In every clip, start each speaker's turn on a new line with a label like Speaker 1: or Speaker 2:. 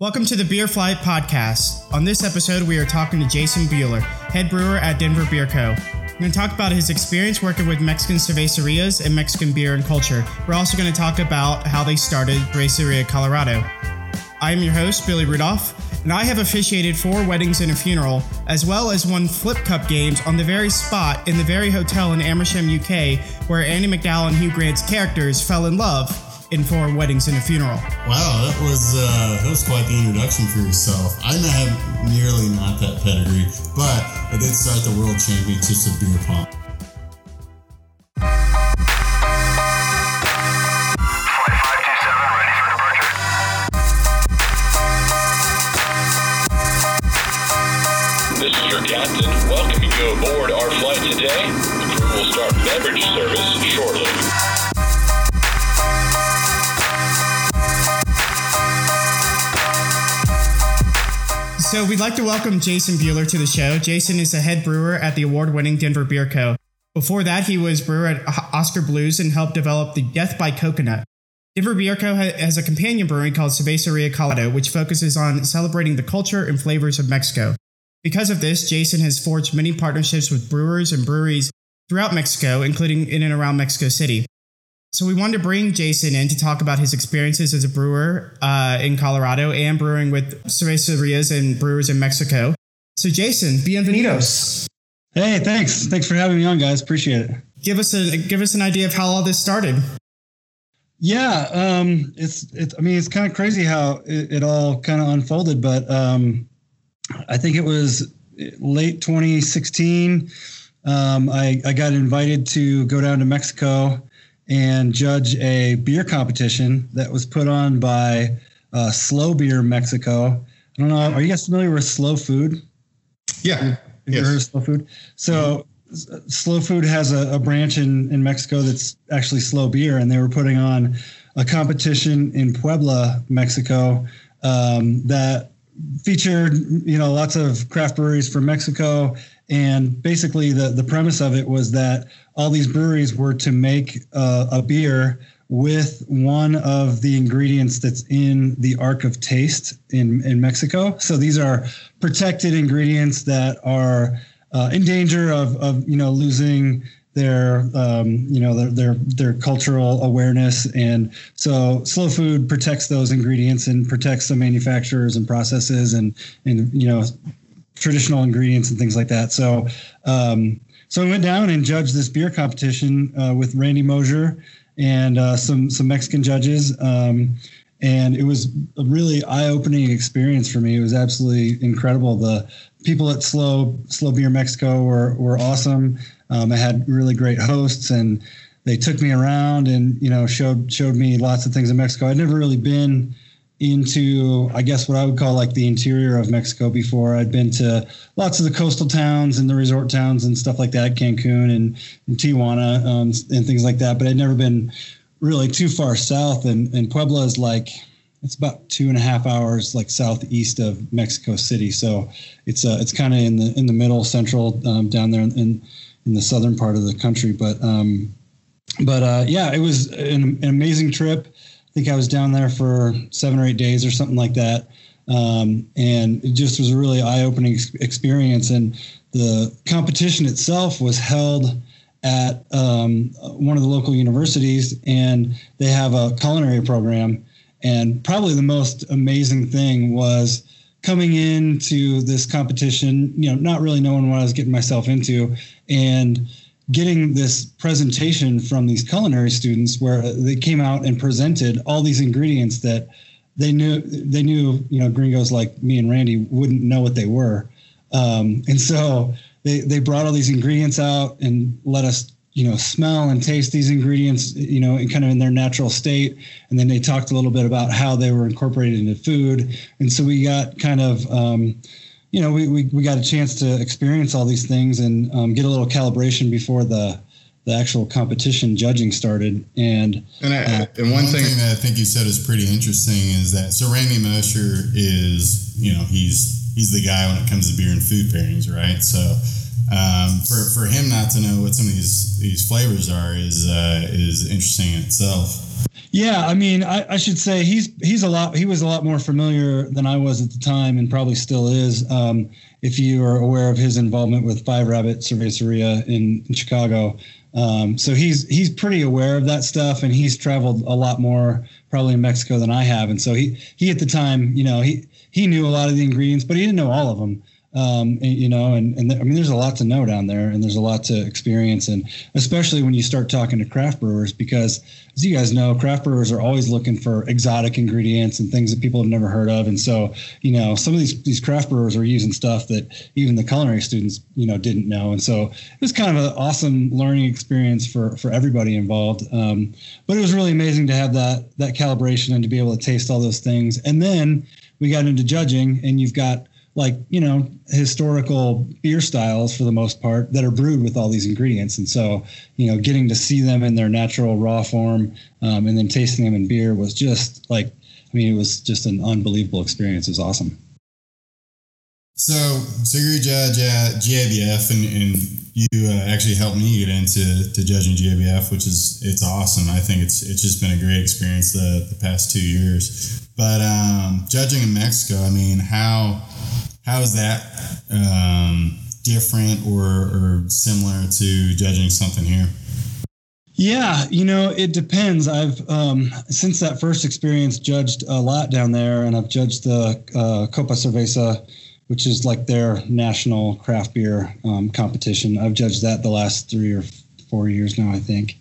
Speaker 1: Welcome to the Beer Flight Podcast. On this episode, we are talking to Jason Buehler, head brewer at Denver Beer Co. We're going to talk about his experience working with Mexican cervecerias and Mexican beer and culture. We're also going to talk about how they started Cerveceria Colorado. I am your host, Billy Rudolph, and I have officiated four weddings and a funeral, as well as won Flip Cup games on the very spot in the very hotel in Amersham, UK, where Andie MacDowell and Hugh Grant's characters fell in love in four weddings and a funeral.
Speaker 2: Wow, that was uh, that was quite the introduction for yourself. I have nearly not that pedigree, but I did start the world championships of beer pong.
Speaker 1: So we'd like to welcome Jason Buehler to the show. Jason is a head brewer at the award-winning Denver Beer Co. Before that, he was brewer at Oskar Blues and helped develop the Death by Coconut. Denver Beer Co. has a companion brewery called Cerveceria Colorado, which focuses on celebrating the culture and flavors of Mexico. Because of this, Jason has forged many partnerships with brewers and breweries throughout Mexico, including in and around Mexico City. So we wanted to bring Jason in to talk about his experiences as a brewer uh, in Colorado and brewing with cervecerias and brewers in Mexico. So Jason, bienvenidos.
Speaker 3: Hey, thanks. Thanks for having me on, guys. Appreciate it.
Speaker 1: Give us a give us an idea of how all this started.
Speaker 3: Yeah, um, it's it's. I mean, it's kind of crazy how it, it all kind of unfolded, but um, I think it was late 2016. Um, I I got invited to go down to Mexico and judge a beer competition that was put on by uh, Slow Beer Mexico. I don't know. Are you guys familiar with Slow Food?
Speaker 2: Yeah.
Speaker 3: Have you
Speaker 2: Yes.
Speaker 3: heard of Slow Food? So, S- Slow Food has a, a branch in, in Mexico that's actually Slow Beer, and they were putting on a competition in Puebla, Mexico, um, that featured you know lots of craft breweries from Mexico, and basically the the premise of it was that all these breweries were to make uh, a beer with one of the ingredients that's in the Arc of Taste in in Mexico. So these are protected ingredients that are uh, in danger of of you know losing their um, you know their, their their cultural awareness and so slow food protects those ingredients and protects the manufacturers and processes and and you know traditional ingredients and things like that so um, so I went down and judged this beer competition uh, with Randy Mosher and uh, some some Mexican judges um, and it was a really eye-opening experience for me. It was absolutely incredible. The people at Slow Slow Beer Mexico were were awesome. Um, I had really great hosts, and they took me around and you know showed showed me lots of things in Mexico. I'd never really been into I guess what I would call like the interior of Mexico before. I'd been to lots of the coastal towns and the resort towns and stuff like that, Cancun and, and Tijuana um, and things like that. But I'd never been really too far south and, and Puebla is like it's about two and a half hours like southeast of Mexico City. So it's uh, it's kind of in the in the middle central um, down there in, in in the southern part of the country. But um, but uh, yeah, it was an, an amazing trip. I think I was down there for seven or eight days or something like that. Um, and it just was a really eye-opening ex- experience. And the competition itself was held at um, one of the local universities, and they have a culinary program. And probably the most amazing thing was coming into this competition, you know, not really knowing what I was getting myself into, and getting this presentation from these culinary students where they came out and presented all these ingredients that they knew they knew you know gringos like me and Randy wouldn't know what they were, um, and so they they brought all these ingredients out and let us you know smell and taste these ingredients you know in kind of in their natural state. And then they talked a little bit about how they were incorporated into food. And so we got kind of um, you know we, we, we got a chance to experience all these things and um, get a little calibration before the the actual competition judging started and
Speaker 2: And, I, and one, thing, that I think you said is pretty interesting is that so Randy Mosher is you know he's he's the guy when it comes to beer and food pairings, right? So um, for for him not to know what some of these these flavors are is uh, is interesting in itself.
Speaker 3: Yeah, I mean, I, I, should say he's he's a lot he was a lot more familiar than I was at the time, and probably still is. Um, if you are aware of his involvement with Five Rabbit Cerveceria in, in Chicago, um, so he's he's pretty aware of that stuff, and he's traveled a lot more probably in Mexico than I have, and so he he at the time, you know, he he knew a lot of the ingredients, but he didn't know all of them um, you know, and, and th- I mean, there's a lot to know down there and there's a lot to experience. And especially when you start talking to craft brewers, because as you guys know, craft brewers are always looking for exotic ingredients and things that people have never heard of. And so, you know, some of these, these craft brewers are using stuff that even the culinary students, you know, didn't know. And so it was kind of an awesome learning experience for, for everybody involved. Um, but it was really amazing to have that, that calibration and to be able to taste all those things. And then we got into judging and you've got like you know historical beer styles for the most part that are brewed with all these ingredients. And so you know getting to see them in their natural raw form um, and then tasting them in beer was just like i mean it was just an unbelievable experience. It was awesome.
Speaker 2: So so you're a judge at GABF and, and you uh, actually helped me get into to judging GABF which is it's awesome. I think it's it's just been a great experience the, the past two years. But um, judging in mexico i mean how how is that um, different or, or similar to judging something here?
Speaker 3: Yeah, you know, it depends. I've um, since that first experience judged a lot down there, and I've judged the uh, Copa Cerveza, which is like their national craft beer um, competition. I've judged that the last three or four years now, I think.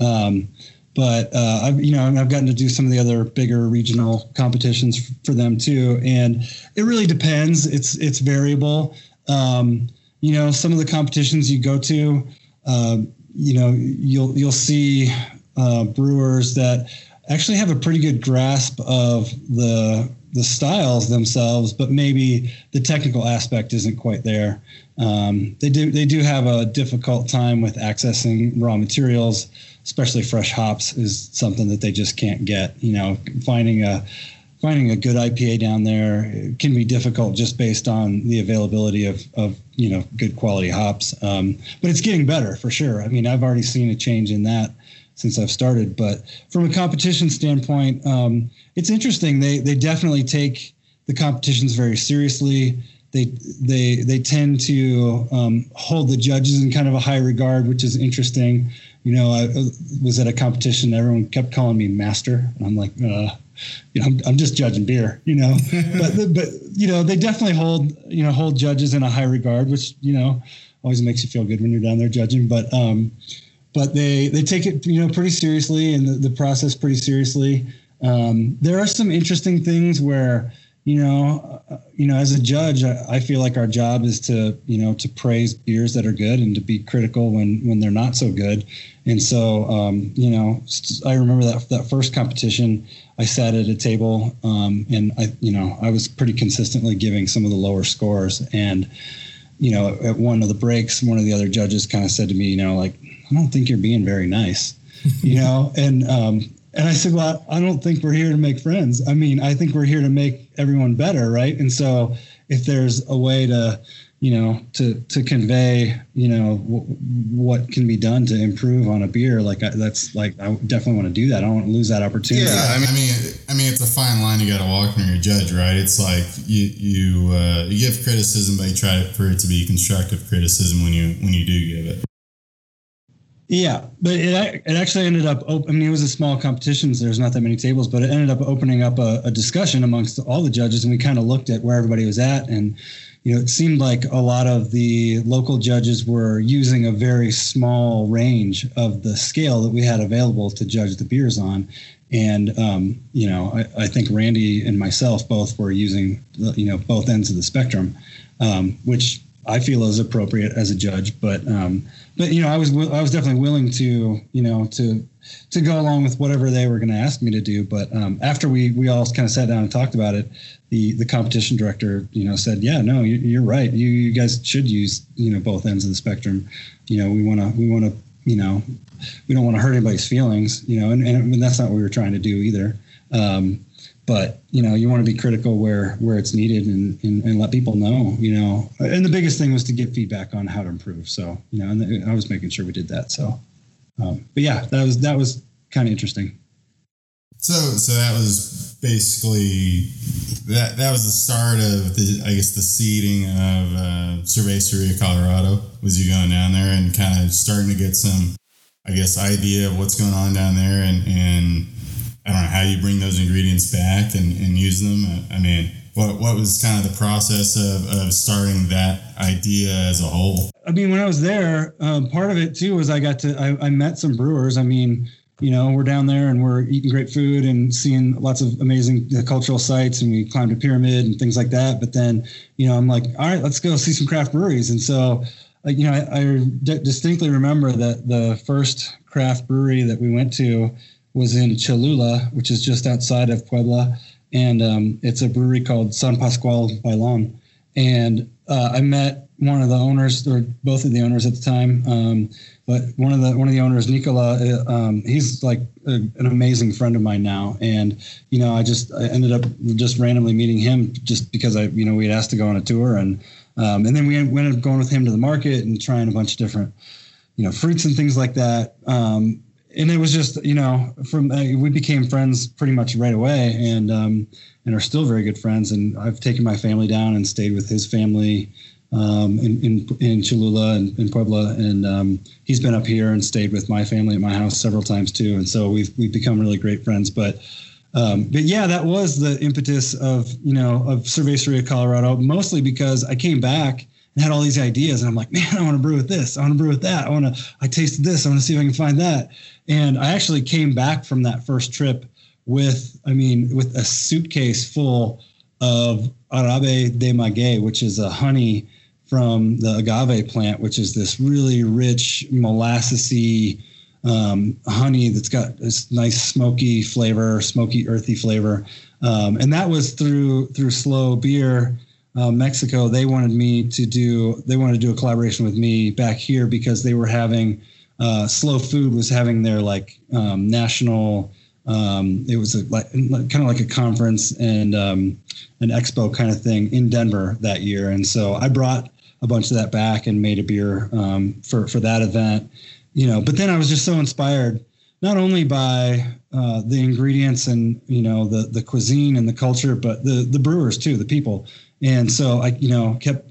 Speaker 3: Um, but uh, I've you know I've gotten to do some of the other bigger regional competitions for them too, and it really depends. It's it's variable. Um, you know, some of the competitions you go to, uh, you know, you'll you'll see uh, brewers that actually have a pretty good grasp of the the styles themselves, but maybe the technical aspect isn't quite there. Um, they do they do have a difficult time with accessing raw materials especially fresh hops, is something that they just can't get. You know, finding a finding a good IPA down there can be difficult just based on the availability of, of you know good quality hops. Um, but it's getting better for sure. I mean, I've already seen a change in that since I've started. But from a competition standpoint, um, it's interesting. They they definitely take the competitions very seriously. They they they tend to um, hold the judges in kind of a high regard, which is interesting you know, I was at a competition. Everyone kept calling me master. And I'm like, uh, you know, I'm, I'm, just judging beer, you know, but, but, you know, they definitely hold, you know, hold judges in a high regard, which, you know, always makes you feel good when you're down there judging. But, um, but they, they take it, you know, pretty seriously and the, the process pretty seriously. Um, there are some interesting things where, you know, uh, you know, as a judge, I, I, feel like our job is to, you know, to praise beers that are good and to be critical when when they're not so good. And so, um, you know, I remember that that first competition. I sat at a table, um, and I, you know, I was pretty consistently giving some of the lower scores. And, you know, at one of the breaks, one of the other judges kind of said to me, you know, like, I don't think you're being very nice, you know, and um, and I said, well, I don't think we're here to make friends. I mean, I think we're here to make everyone better, right? And so, if there's a way to, you know, to to convey, you know, w- what can be done to improve on a beer, like I, that's like I definitely want to do that. I don't want to lose that opportunity.
Speaker 2: Yeah, I mean, I mean, I mean, it's a fine line you got to walk when you're a judge, right? It's like you you uh, you give criticism, but you try for it to be constructive criticism when you when you do give it.
Speaker 3: Yeah, but it, it actually ended up. I mean, it was a small competition, so there's not that many tables, but it ended up opening up a, a discussion amongst all the judges, and we kind of looked at where everybody was at, and you know, it seemed like a lot of the local judges were using a very small range of the scale that we had available to judge the beers on, and um, you know, I, I, think Randy and myself both were using the, you know both ends of the spectrum, um, which I feel is appropriate as a judge, but um, but you know, I was I was definitely willing to you know to to go along with whatever they were going to ask me to do. But um, after we we all kind of sat down and talked about it, the the competition director you know said, yeah, no, you, are right. You you guys should use you know both ends of the spectrum. You know, we want to we want to you know we don't want to hurt anybody's feelings. You know, and, and that's not what we were trying to do either. Um, but you know you want to be critical where where it's needed and, and, and let people know you know and the biggest thing was to get feedback on how to improve so you know and i was making sure we did that so um, but yeah that was that was kind of interesting
Speaker 2: So, so that was basically that. That was the start of the, I guess, the seeding of uh, Cerveceria Colorado. Was you going down there and kind of starting to get some, I guess, idea of what's going on down there, and and I don't know how you bring those ingredients back and, and use them. I mean, what what was kind of the process of, of starting that idea as a whole?
Speaker 3: I mean, when I was there, um, part of it too was I got to I, I met some brewers. I mean you know, we're down there and we're eating great food and seeing lots of amazing uh, cultural sites and we climbed a pyramid and things like that. But then, you know, I'm like, all right, let's go see some craft breweries. And so, like, you know, I, I d- distinctly remember that the first craft brewery that we went to was in Cholula, which is just outside of Puebla. And um, it's a brewery called San Pascual Bailon. And uh, I met one of the owners, or both of the owners at the time. Um, but one of the one of the owners, Nicola, uh, um, he's like a, an amazing friend of mine now, and you know, I just I ended up just randomly meeting him just because I you know we had asked to go on a tour, and um, and then we ended up going with him to the market and trying a bunch of different you know fruits and things like that. Um, and it was just you know from uh, we became friends pretty much right away, and um, and are still very good friends. And I've taken my family down and stayed with his family um, in, in, in Cholula and in Puebla, and um, he's been up here and stayed with my family at my house several times too, and so we've we've become really great friends. But um, but yeah, that was the impetus of you know of Cerveceria Colorado, mostly because I came back and had all these ideas, and I'm like, man, I want to brew with this, I want to brew with that, I want to, I tasted this, I want to see if I can find that, and I actually came back from that first trip with, I mean, with a suitcase full of Jarabe de Maguey, which is a honey from the agave plant, which is this really rich molassesy um, honey that's got this nice smoky flavor, smoky earthy flavor, um, and that was through through Slow Beer. Uh, Mexico, they wanted me to do. They wanted to do a collaboration with me back here because they were having uh, Slow Food was having their like um, national. Um, it was a, like kind of like a conference and um, an expo kind of thing in Denver that year, and so I brought a bunch of that back and made a beer um, for for that event. You know, but then I was just so inspired not only by uh, the ingredients and you know the the cuisine and the culture, but the the brewers too, the people. And so I you know kept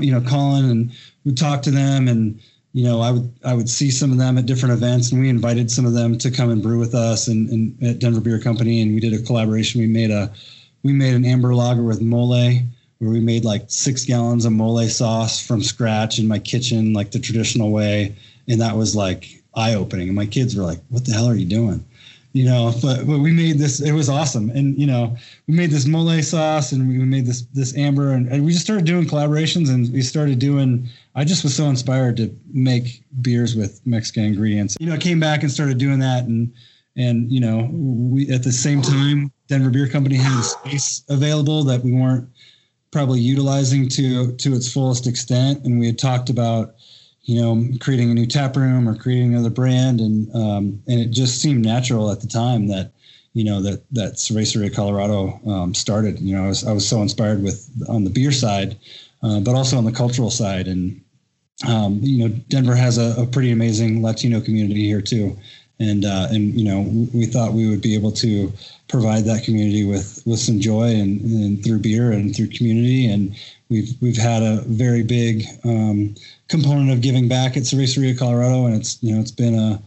Speaker 3: you know calling and would talk to them and you know I would I would see some of them at different events and we invited some of them to come and brew with us and, and at Denver Beer Company and we did a collaboration. We made a we made an amber lager with mole where we made like six gallons of mole sauce from scratch in my kitchen, like the traditional way. And that was like eye opening. And my kids were like, what the hell are you doing? You know, but, but we made this, it was awesome. And, you know, we made this mole sauce and we made this, this amber and, and we just started doing collaborations and we started doing, I just was so inspired to make beers with Mexican ingredients. You know, I came back and started doing that and, and, you know, we, at the same time, Denver Beer Company had a space available that we weren't probably utilizing to to its fullest extent. And we had talked about, you know, creating a new tap room or creating another brand, and um, and it just seemed natural at the time that you know that that Cerveceria Colorado um, started. You know, I was I was so inspired with on the beer side, uh, but also on the cultural side, and um, you know, Denver has a, a, pretty amazing Latino community here too, and uh, and you know, we thought we would be able to provide that community with with some joy and, and through beer and through community. And we've we've had a very big um, component of giving back at Cerveceria Colorado and it's you know it's been a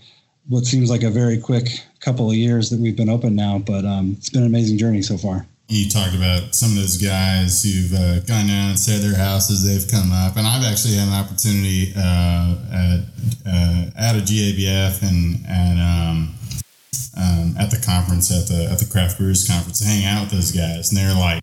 Speaker 3: what seems like a very quick couple of years that we've been open now but um, it's been an amazing journey so far.
Speaker 2: You talked about some of those guys who've uh, gone down and said their houses they've come up and i've actually had an opportunity uh, at, uh, at a gabf and at um, um, at the conference at the at the craft brewers conference to hang out with those guys, and they're like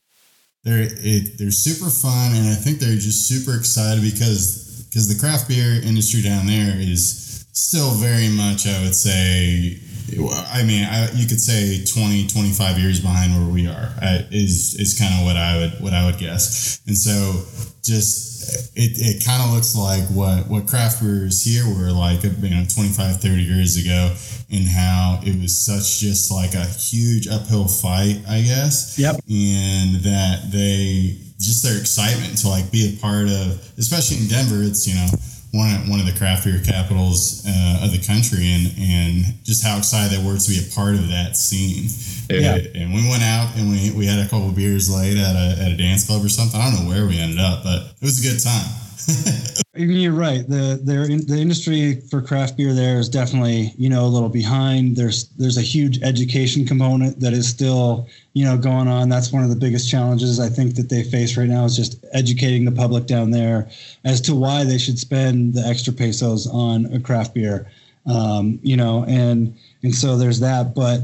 Speaker 2: they're it, they're super fun, and I think they're just super excited because because the craft beer industry down there is still very much, I would say. I mean, I, you could say 20, 25 years behind where we are I, is is kind of what I would what I would guess. And so, just it, it kind of looks like what what craft brewers here were like, you know, 25, 30 years ago and how it was such just like a huge uphill fight, I guess.
Speaker 3: Yep.
Speaker 2: And that they just their excitement to like be a part of, especially in Denver, it's you know one of, one of the craft beer capitals uh, of the country, and and just how excited they were to be a part of that scene.
Speaker 3: Yeah.
Speaker 2: And, and we went out and we, we had a couple beers late at a, at a dance club or something. I don't know where we ended up, but it was a good time.
Speaker 3: You're right. The the the industry for craft beer there is definitely you know a little behind. There's there's a huge education component that is still you know going on. That's one of the biggest challenges I think that they face right now is just educating the public down there as to why they should spend the extra pesos on a craft beer. Um, you know, and and so there's that, but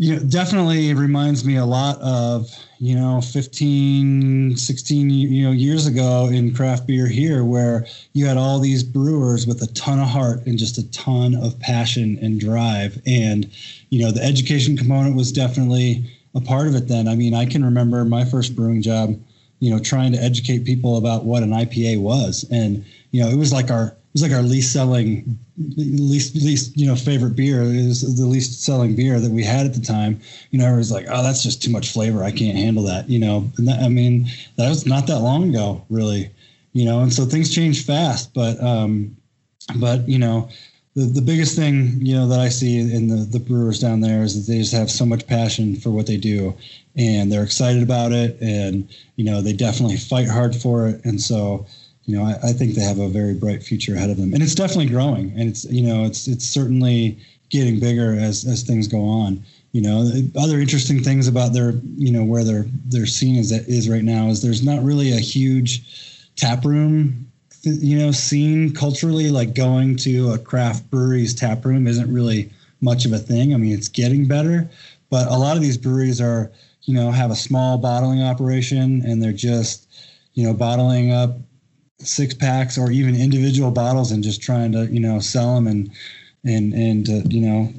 Speaker 3: you know, definitely reminds me a lot of, you know, 15, 16, you know, years ago in craft beer here, where you had all these brewers with a ton of heart and just a ton of passion and drive. And, you know, the education component was definitely a part of it then. I mean, I can remember my first brewing job, you know, trying to educate people about what an IPA was. And, you know, it was like our, was like our least selling, least least you know favorite beer. Was the least selling beer that we had at the time. You know, everyone's like, "Oh, that's just too much flavor. I can't handle that." You know, and that, I mean, that was not that long ago, really. You know, and so things change fast. But um, but you know, the the biggest thing you know that I see in the the brewers down there is that they just have so much passion for what they do, and they're excited about it, and you know, they definitely fight hard for it, and so you know, I, I, think they have a very bright future ahead of them, and it's definitely growing, and it's you know, it's it's certainly getting bigger as as things go on. You know, other interesting things about their you know where their their scene is is right now is there's not really a huge tap room you know scene culturally like going to a craft brewery's tap room isn't really much of a thing. I mean, it's getting better, but a lot of these breweries are you know have a small bottling operation and they're just you know bottling up six packs or even individual bottles and just trying to you know sell them and and and uh, you know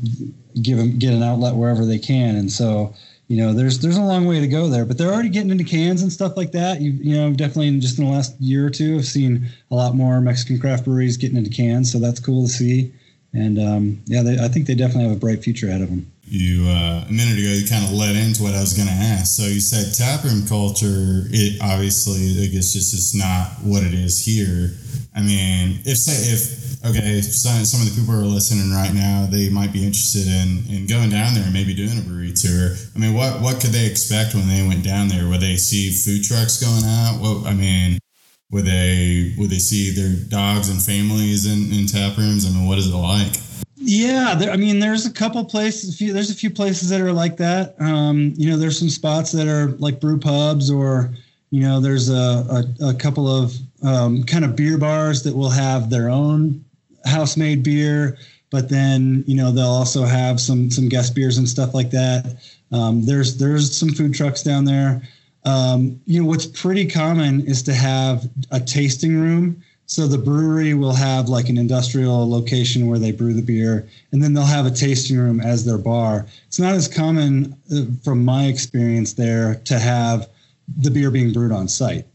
Speaker 3: give them get an outlet wherever they can. And so you know there's there's a long way to go there but they're already getting into cans and stuff like that. You you know definitely just in the last year or two i've seen a lot more mexican craft breweries getting into cans. So that's cool to see. And um, yeah they, i think they definitely have a bright future ahead of them
Speaker 2: you uh, a minute ago you kind of led into what I was going to ask. So you said taproom culture. It obviously, I guess, just it's not what it is here. I mean, if say if okay, some some of the people are listening right now, they might be interested in in going down there and maybe doing a brewery tour. I mean, what what could they expect when they went down there? Would they see food trucks going out? What I mean. Would they would they see their dogs and families in, in tap rooms? I mean, what is it like?
Speaker 3: Yeah, there, I mean, there's a couple places. A few, there's a few places that are like that. Um, you know, there's some spots that are like brew pubs, or you know, there's a, a, a couple of um, kind of beer bars that will have their own house made beer, but then you know they'll also have some some guest beers and stuff like that. Um, there's there's some food trucks down there. Um, you know, what's pretty common is to have a tasting room so the brewery will have like an industrial location where they brew the beer, and then they'll have a tasting room as their bar. It's not as common, uh, from my experience there, to have the beer being brewed on site.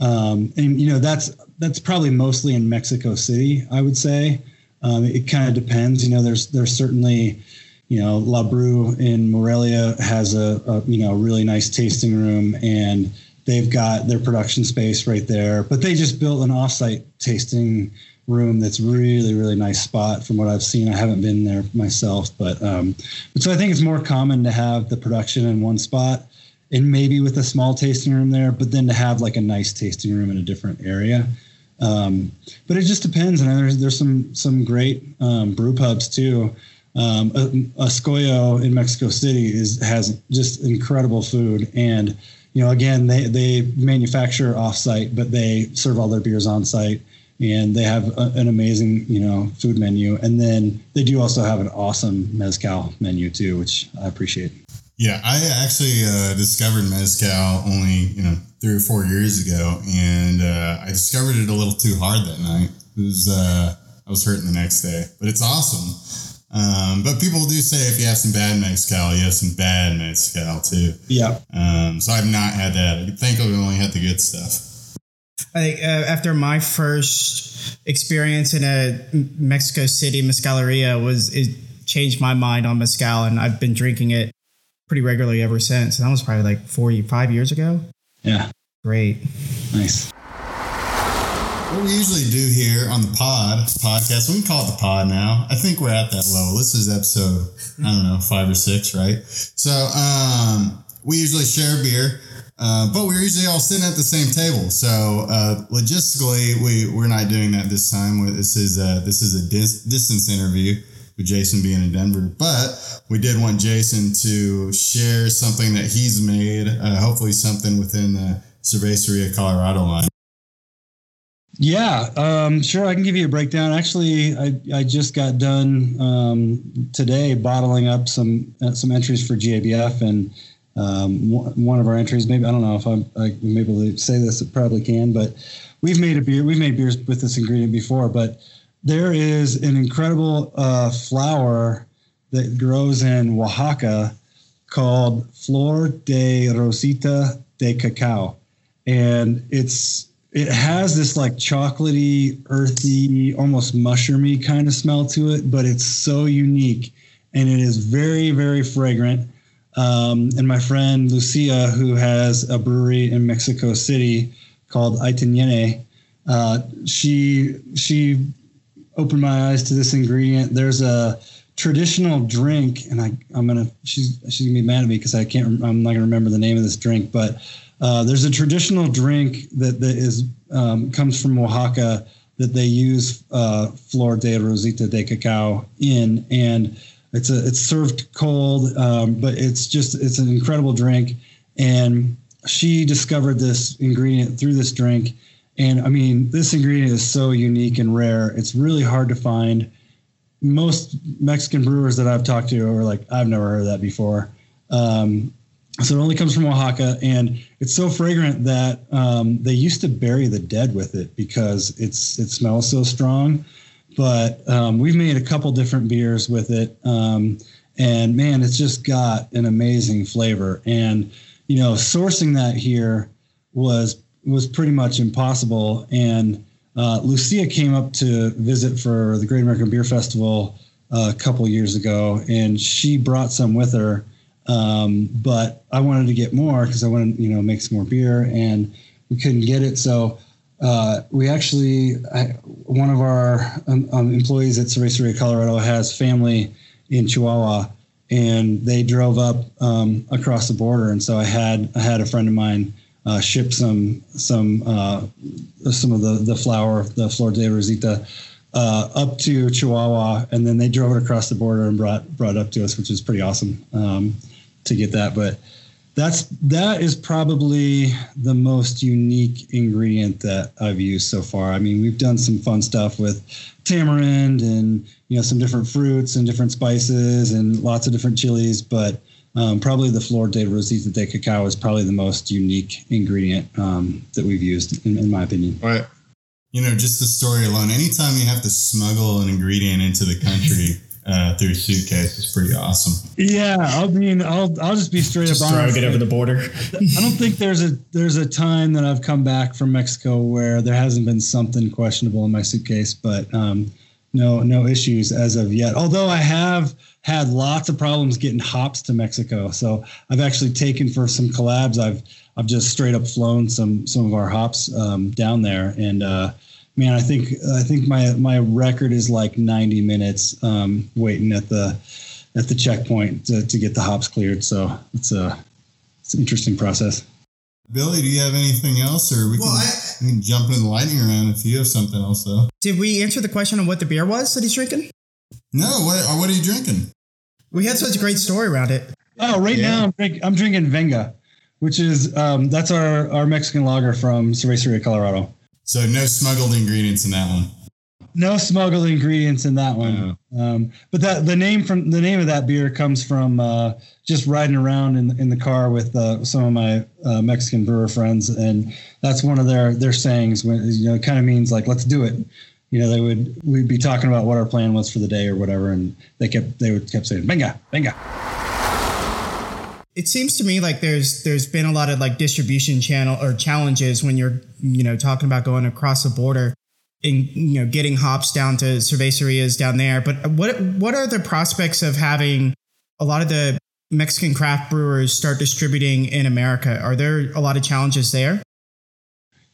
Speaker 3: Um, and you know that's that's probably mostly in Mexico City, I would say. Um, it kind of depends. You know, there's there's certainly, you know, La Brew in Morelia has a, a you know really nice tasting room and They've got their production space right there, but they just built an offsite tasting room that's really really nice spot from what I've seen. I haven't been there myself, but um, but so I think it's more common to have the production in one spot and maybe with a small tasting room there, but then to have like a nice tasting room in a different area. Um, but it just depends. And there's there's some some great um, brew pubs too. Um, Escollo in Mexico City is has just incredible food and you know, again, they, they manufacture offsite, but they serve all their beers on site and they have a, an amazing, you know, food menu. And then they do also have an awesome mezcal menu too, which I appreciate.
Speaker 2: Yeah, I actually uh, discovered mezcal only, you know, three or four years ago, and uh, I discovered it a little too hard that night. It was uh, I was hurting the next day, but it's awesome. Um, but people do say if you have some bad mezcal, you have some bad mezcal too.
Speaker 3: Yeah.
Speaker 2: Um, so I've not had that. I think I've only had the good stuff.
Speaker 1: I think uh, after my first experience in a Mexico City mezcaleria was it changed my mind on mezcal, and I've been drinking it pretty regularly ever since. And that was probably like four, five years ago.
Speaker 3: Yeah.
Speaker 1: Great.
Speaker 3: Nice.
Speaker 2: What we usually do here on the pod podcast, we can call it the pod now. I think we're at that level. This is episode, I don't know, five or six, right? So um, we usually share beer. Uh, but we're usually all sitting at the same table, so uh, logistically, we we're not doing that this time. This is a, this is a dis- distance interview with Jason being in Denver. But we did want Jason to share something that he's made, uh, hopefully something within the Cerveceria Colorado line.
Speaker 3: Yeah, um, sure. I can give you a breakdown. Actually, I, I just got done um, today bottling up some uh, some entries for GABF and um, one of our entries. Maybe I don't know if I'm I am able to say this. It probably can, but we've made a beer. We've made beers with this ingredient before, but there is an incredible uh, flower that grows in Oaxaca called Flor de Rosita de Cacao, and it's it has this like chocolatey, earthy, almost mushroomy kind of smell to it, but it's so unique and it is very, very fragrant. Um, and my friend Lucia, who has a brewery in Mexico City called Aitanyene, uh, she she opened my eyes to this ingredient. There's a traditional drink, and I I'm gonna she's she's gonna be mad at me because I can't I'm not gonna remember the name of this drink, but uh, there's a traditional drink that that is um, comes from Oaxaca that they use uh, Flor de Rosita de Cacao in, and it's a it's served cold, um, but it's just it's an incredible drink. And she discovered this ingredient through this drink, and I mean this ingredient is so unique and rare. It's really hard to find. Most Mexican brewers that I've talked to are like, I've never heard of that before. Um, so it only comes from Oaxaca, and it's so fragrant that um, they used to bury the dead with it because it's it smells so strong but um, we've made a couple different beers with it, um, and man, it's just got an amazing flavor. And you know, sourcing that here was was pretty much impossible. And uh, Lucia came up to visit for the Great American Beer Festival uh, a couple years ago, and she brought some with her. Um, but I wanted to get more because I wanted, you know, make some more beer, and we couldn't get it. So uh, we actually, I, one of our um, um, employees at Cerveceria Colorado has family in Chihuahua, and they drove up um, across the border. And so I had I had a friend of mine uh, ship some some uh, some of the the flower, the Flor de Rosita, uh, up to Chihuahua, and then they drove it across the border and brought brought up to us, which is pretty awesome um, to get that. But that's that is probably the most unique ingredient that I've used so far. I mean, we've done some fun stuff with tamarind and you know some different fruits and different spices and lots of different chilies, but um, probably the Flor de Rosita de Cacao is probably the most unique ingredient um, that we've used, in, in my opinion.
Speaker 2: Right. You know, just the story alone. Anytime you have to smuggle an ingredient into the country uh, through a suitcase is pretty awesome.
Speaker 3: Yeah, I mean, I'll I'll just be straight
Speaker 1: just
Speaker 3: up
Speaker 1: honest. Get over the border.
Speaker 3: I don't think there's a there's a time that I've come back from Mexico where there hasn't been something questionable in my suitcase, but um, no no issues as of yet. Although I have had lots of problems getting hops to Mexico, so I've actually taken for some collabs. I've I've just straight up flown some some of our hops um, down there and. Uh, man, I think I think my my record is like 90 minutes um, waiting at the at the checkpoint to, to get the hops cleared. So it's a it's an interesting process.
Speaker 2: Billy, do you have anything else, or we, well, can, I, we can jump into the lightning round if you have something else, though.
Speaker 1: Did we answer the question on what the beer was that he's drinking?
Speaker 2: No. What, what are you drinking?
Speaker 1: We had such a great story around it.
Speaker 3: Oh, right yeah. now I'm, drink, I'm drinking Venga, which is um, that's our our Mexican lager from Cerveceria, Colorado.
Speaker 2: So no smuggled ingredients in that one.
Speaker 3: No smuggled ingredients in that one. Um, but that the name from the name of that beer comes from uh, just riding around in in the car with uh, some of my uh, Mexican brewer friends, and that's one of their their sayings. When you know, it kind of means like let's do it. You know, they would we'd be talking about what our plan was for the day or whatever, and they kept they would kept saying "venga, venga."
Speaker 1: it seems to me like there's there's been a lot of like distribution channel or challenges when you're you know talking about going across the border and you know getting hops down to cervecerias down there but what what are the prospects of having a lot of the Mexican craft brewers start distributing in America are there a lot of challenges there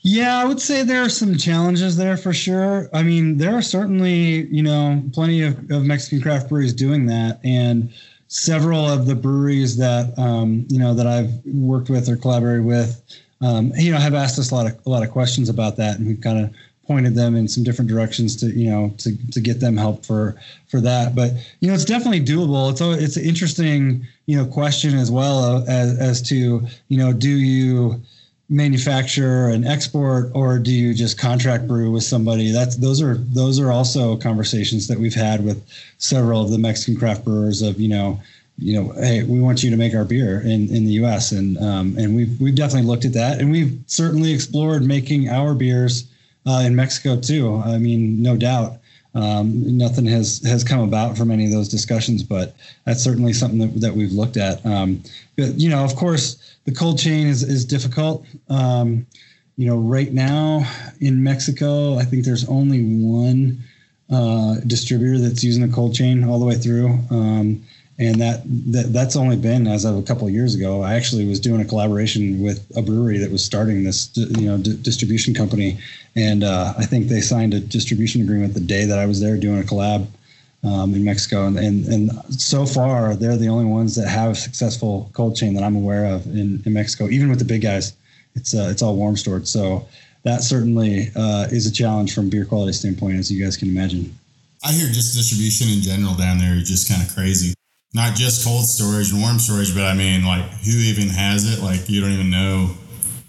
Speaker 3: Yeah, I would say there are some challenges there for sure. I mean, there are certainly, you know, plenty of, of Mexican craft breweries doing that. And several of the breweries that, um, you know, that I've worked with or collaborated with, um, you know, have asked us a lot of, a lot of questions about that. And we've kind of pointed them in some different directions to, you know, to, to get them help for, for that. But, you know, it's definitely doable. It's, a, it's an interesting, you know, question as well as, as to, you know, do you, manufacture and export or do you just contract brew with somebody that's those are those are also conversations that we've had with several of the mexican craft brewers of you know you know hey we want you to make our beer in in the us and um, and we've we've definitely looked at that and we've certainly explored making our beers uh, in mexico too i mean no doubt um, nothing has has come about from any of those discussions but that's certainly something that, that we've looked at um, but you know of course the cold chain is is difficult. Um, you know, right now in Mexico, I think there's only one uh, distributor that's using the cold chain all the way through. Um, and that, that that's only been as of a couple of years ago. I actually was doing a collaboration with a brewery that was starting this, you know, d- distribution company, and uh, I think they signed a distribution agreement the day that I was there doing a collab um, in Mexico, and, and and so far they're the only ones that have a successful cold chain that I'm aware of in, in Mexico. Even with the big guys, it's uh, it's all warm stored. So that certainly uh, is a challenge from beer quality standpoint, as you guys can imagine.
Speaker 2: I hear just distribution in general down there is just kind of crazy. Not just cold storage and warm storage, but I mean, like who even has it? Like you don't even know,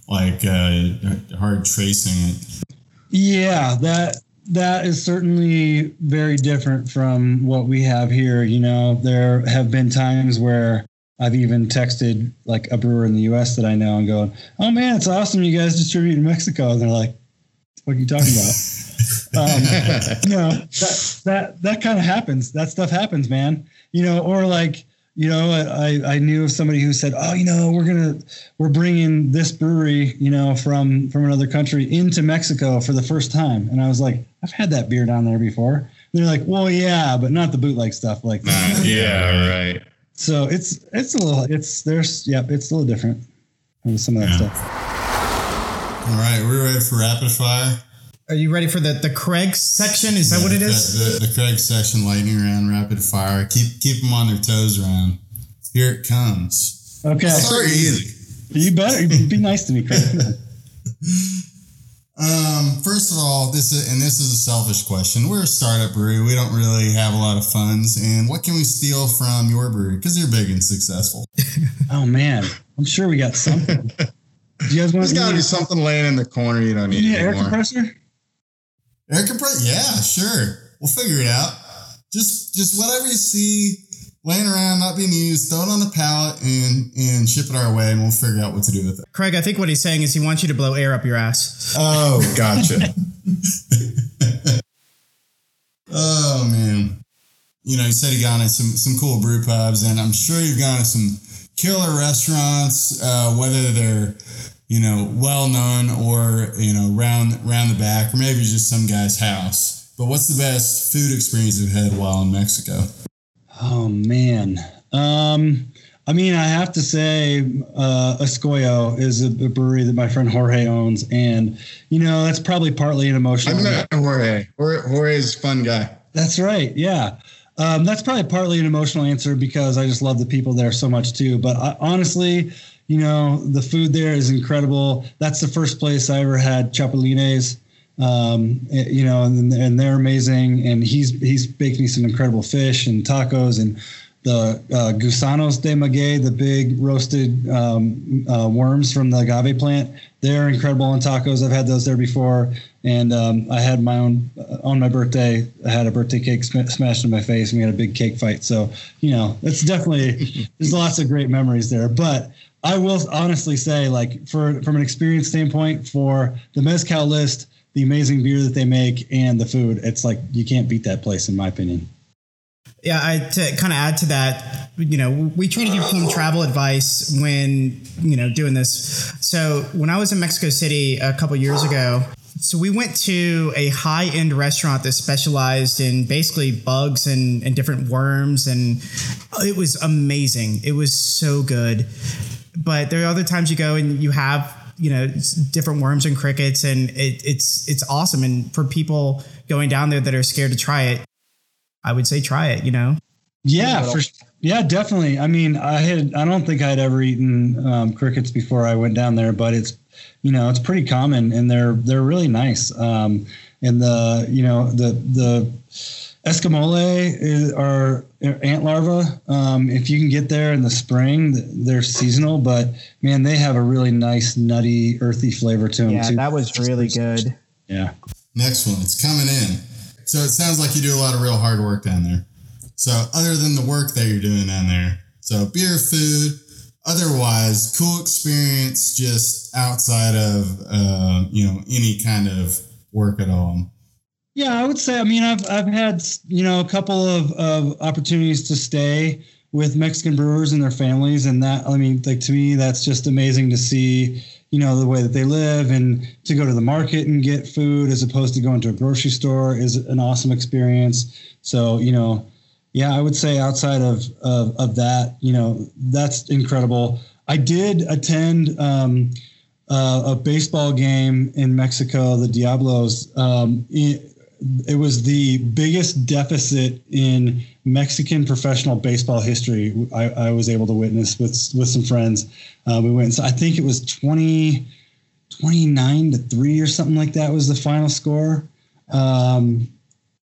Speaker 2: like uh, hard tracing it.
Speaker 3: Yeah, that that is certainly very different from what we have here. You know, there have been times where I've even texted like a brewer in the US that I know and going, Oh man, it's awesome you guys distribute in Mexico. And they're like, What are you talking about? um, you know, that that that kind of happens. That stuff happens, man. You know, or like you know, I, I knew of somebody who said, "Oh, you know, we're gonna we're bringing this brewery, you know, from from another country into Mexico for the first time," and I was like, "I've had that beer down there before." And they're like, "Well, yeah, but not the bootleg stuff." Like,
Speaker 4: uh, yeah, right.
Speaker 3: So it's it's a little it's there's yep, it's a little different with some of that yeah. stuff.
Speaker 2: All right, we're ready for rapid fire.
Speaker 1: Are you ready for the the Craig section? Is yeah, that what it is?
Speaker 2: The, the, the Craig section, lightning round, rapid fire. Keep keep them on their toes around. Here it comes.
Speaker 3: Okay,
Speaker 2: start easy.
Speaker 3: You better be nice to me, Craig.
Speaker 2: um, first of all, this is and this is a selfish question. We're a startup brewery. We don't really have a lot of funds. And what can we steal from your brewery? Because you're big and successful.
Speaker 3: oh man, I'm sure we got something. Do you guys want?
Speaker 4: There's got to be something laying in the corner you don't need.
Speaker 3: You need an air compressor.
Speaker 2: Air compressor? Yeah, sure. We'll figure it out. Just just whatever you see laying around, not being used, throw it on the pallet and and ship it our way, and we'll figure out what to do with it.
Speaker 1: Craig, I think what he's saying is he wants you to blow air up your ass.
Speaker 4: Oh, gotcha.
Speaker 2: oh man. You know, he said he gone to some some cool brew pubs, and I'm sure you've gone to some killer restaurants, uh, whether they're you know, well known or, you know, round round the back, or maybe just some guy's house. But what's the best food experience you've had while in Mexico?
Speaker 3: Oh man. Um, I mean, I have to say, uh, Escollo is a, a, brewery that my friend Jorge owns, and you know that's probably partly an emotional.
Speaker 4: I met Jorge. Jorge is a fun guy.
Speaker 3: That's right. Yeah, um, that's probably partly an emotional answer because I just love the people there so much too. But I, honestly, you know, the food there is incredible. That's the first place I ever had chapulines. Um, eh, you know, and, and they're amazing. And he's he's baked me some incredible fish and tacos and the uh, gusanos de maguey, the big roasted um, uh, worms from the agave plant. They're incredible on tacos. I've had those there before, and um, I had my own uh, on my birthday. I had a birthday cake sm- smashed in my face, and we had a big cake fight. So you know, it's definitely there's lots of great memories there. But I will honestly say, like, for from an experience standpoint, for the mezcal list, the amazing beer that they make, and the food, it's like you can't beat that place, in my opinion.
Speaker 1: Yeah, I to kind of add to that, you know, we try to give some travel advice when you know doing this. So when I was in Mexico City a couple years ago, so we went to a high end restaurant that specialized in basically bugs and, and different worms, and it was amazing. It was so good but there are other times you go and you have you know different worms and crickets, and it, it's it's awesome. And for people going down there that are scared to try it, I would say try it. You know,
Speaker 3: Yeah, for yeah, definitely. I mean, I had I don't think I'd ever eaten um, crickets before I went down there, but it's you know it's pretty common and they're they're really nice. Um, and the you know the the Escamole is, are ant larvae. Um, if you can get there in the spring, they're seasonal, but man, they have a really nice nutty, earthy flavor to them
Speaker 1: yeah,
Speaker 3: too.
Speaker 1: that was really good.
Speaker 3: yeah.
Speaker 2: Next one, it's coming in. So it sounds like you do a lot of real hard work down there. So other than the work that you're doing down there, so beer, food, otherwise cool experience just outside of uh, you know any kind of work at all.
Speaker 3: Yeah, I would say. I mean, I've I've had you know a couple of, of opportunities to stay with Mexican brewers and their families, and that I mean, like to me, that's just amazing to see. You know the way that they live, and to go to the market and get food as opposed to going to a grocery store is an awesome experience. So you know, yeah, I would say outside of of, of that, you know, that's incredible. I did attend. Um, uh, a baseball game in Mexico, the Diablos. Um, it was the biggest deficit in Mexican professional baseball history. I, I was able to witness with with some friends. Uh, we went. So I think it was 20, 29 to three or something like that was the final score. Um,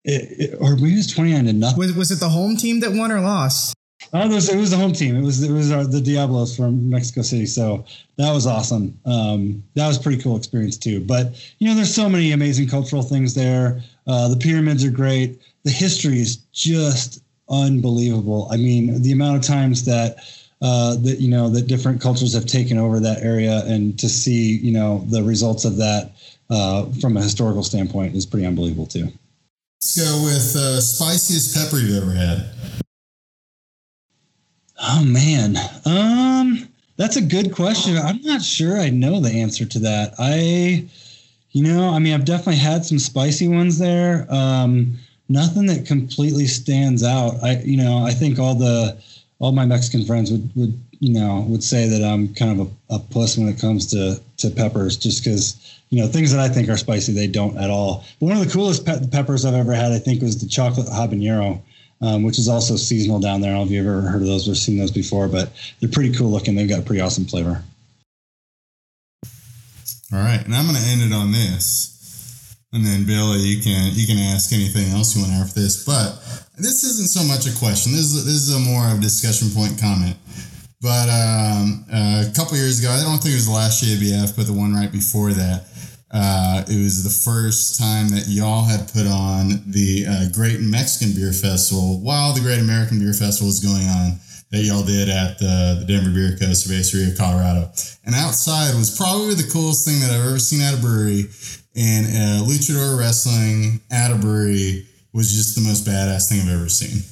Speaker 3: it, it, or maybe it was twenty nine to nothing.
Speaker 1: Was was it the home team that won or lost?
Speaker 3: Oh, it was, it was the home team. It was it was our, the Diablos from Mexico City. So that was awesome. Um, that was pretty cool experience too. But you know, there's so many amazing cultural things there. Uh, the pyramids are great. The history is just unbelievable. I mean, the amount of times that uh, that you know that different cultures have taken over that area, and to see you know the results of that uh, from a historical standpoint is pretty unbelievable too.
Speaker 2: Let's go with uh, spiciest pepper you've ever had.
Speaker 3: Oh man, um, that's a good question. I'm not sure I know the answer to that. I, you know, I mean, I've definitely had some spicy ones there. Um, nothing that completely stands out. I, you know, I think all the all my Mexican friends would would you know would say that I'm kind of a, a puss when it comes to to peppers, just because you know things that I think are spicy they don't at all. But one of the coolest pe- peppers I've ever had, I think, was the chocolate habanero um, which is also seasonal down there. I don't know if you've ever heard of those or seen those before, but they're pretty cool looking. They've got pretty awesome flavor.
Speaker 2: All right, and I'm going to end it on this, and then Billy, you can you can ask anything else you want after this. But this isn't so much a question. This is this is a more of a discussion point comment. But um, uh, a couple years ago, I don't think it was the last JBF, but the one right before that. Uh, it was the first time that y'all had put on the uh, Great Mexican Beer Festival while the Great American Beer Festival was going on that y'all did at the, the Denver Beer Co. Cerveceria, of Colorado. And outside was probably the coolest thing that I've ever seen at a brewery. And uh, Luchador Wrestling at a brewery was just the most badass thing I've ever seen.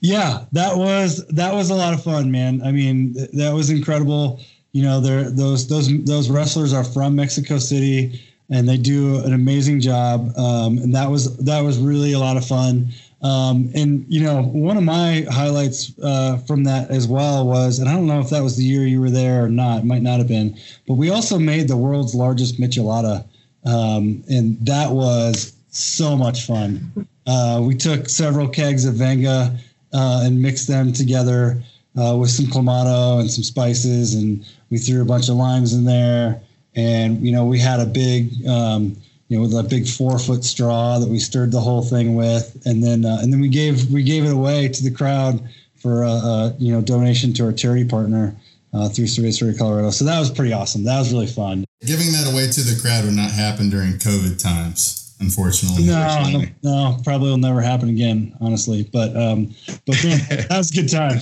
Speaker 3: Yeah, that was that was a lot of fun, man. I mean, th- that was incredible. You know, they're, those those those wrestlers are from Mexico City, and they do an amazing job. Um, and that was that was really a lot of fun. Um, and you know, one of my highlights uh, from that as well was, and I don't know if that was the year you were there or not. It might not have been, but we also made the world's largest michelada, um, and that was so much fun. Uh, we took several kegs of Venga uh, and mixed them together uh, with some clamato and some spices, and we threw a bunch of limes in there. And you know, we had a big, um, you know, with a big four foot straw that we stirred the whole thing with, and then uh, and then we gave we gave it away to the crowd for a, a you know donation to our charity partner uh, through Cerveceria Colorado. So that was pretty awesome. That was really fun.
Speaker 2: Giving that away to the crowd would not happen during COVID times, unfortunately.
Speaker 3: No, no, probably will never happen again, honestly. But um, but man, that was a good time.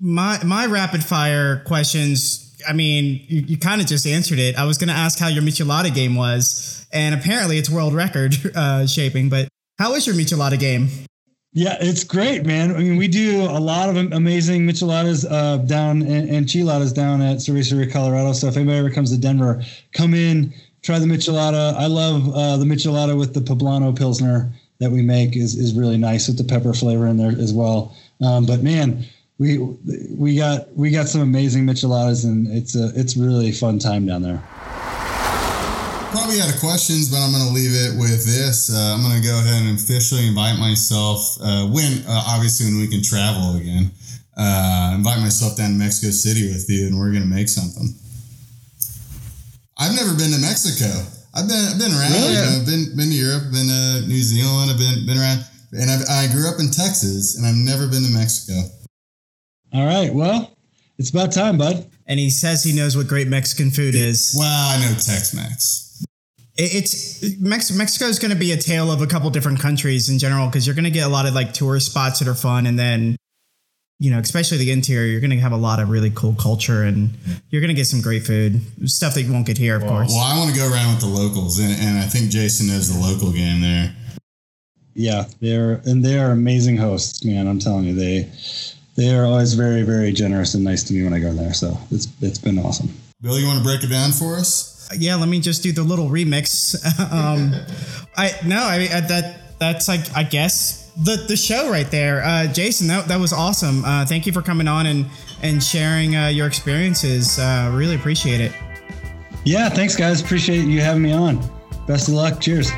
Speaker 1: My my rapid fire questions. I mean, you, you kind of just answered it. I was going to ask how your michelada game was, and apparently it's world record uh, shaping. But how is your michelada game?
Speaker 3: Yeah, it's great, man. I mean, we do a lot of amazing micheladas uh, down and, chiladas down at Cerveceria, Colorado. So if anybody ever comes to Denver, come in, try the michelada. I love uh, the michelada with the poblano pilsner that we make is is really nice with the pepper flavor in there as well. Um, but man, we we got we got some amazing micheladas, and it's a it's really fun time down there.
Speaker 2: probably out of questions, but I'm going to leave it with this. Uh, I'm going to go ahead and officially invite myself uh, when, uh, obviously, when we can travel again. Uh, invite myself down to Mexico City with you, and we're going to make something. I've never been to Mexico. I've been I've been around.
Speaker 3: Really?
Speaker 2: You know, I've been been to Europe, been to New Zealand. I've been been around, and I've, I grew up in Texas, and I've never been to Mexico.
Speaker 3: All right. Well, it's about time, bud.
Speaker 1: And he says he knows what great Mexican food is.
Speaker 2: Well, I know Tex-Mex.
Speaker 1: It's Mex- Mexico is going to be a tale of a couple different countries in general because you're going to get a lot of like tourist spots that are fun, and then you know, especially the interior, you're going to have a lot of really cool culture, and you're going to get some great food, stuff that you won't get here, of course.
Speaker 2: Well, I want to go around with the locals, and, and I think Jason knows the local game there.
Speaker 3: Yeah, they're and they are amazing hosts, man. I'm telling you, they they are always very, very generous and nice to me when I go there. So it's it's been awesome.
Speaker 2: Bill, you want to break it down for us?
Speaker 1: yeah, let me just do the little remix. um, I no, I mean that that's like I guess the the show right there. Uh, Jason, that that was awesome. Uh, thank you for coming on and and sharing uh, your experiences. Uh, really appreciate it.
Speaker 3: Yeah, thanks, guys. Appreciate you having me on. Best of luck. Cheers.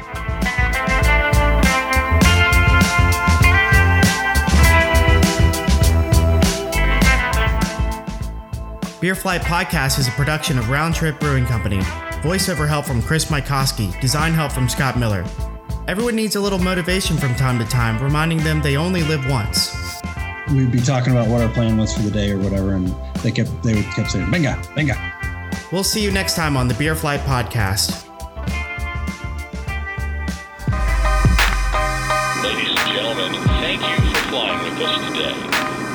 Speaker 1: Beer Flight Podcast is a production of Round Trip Brewing Company. Voiceover help from Chris Mikoski. Design help from Scott Miller. Everyone needs a little motivation from time to time, reminding them they only live once.
Speaker 3: We'd be talking about what our plan was for the day or whatever, and they kept they would kept saying, "Venga, venga."
Speaker 1: We'll see you next time on the Beer Flight Podcast.
Speaker 5: Ladies and gentlemen, thank you for flying with us today.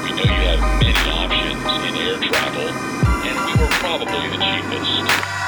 Speaker 5: We know you have many options in air travel, and we were probably the cheapest.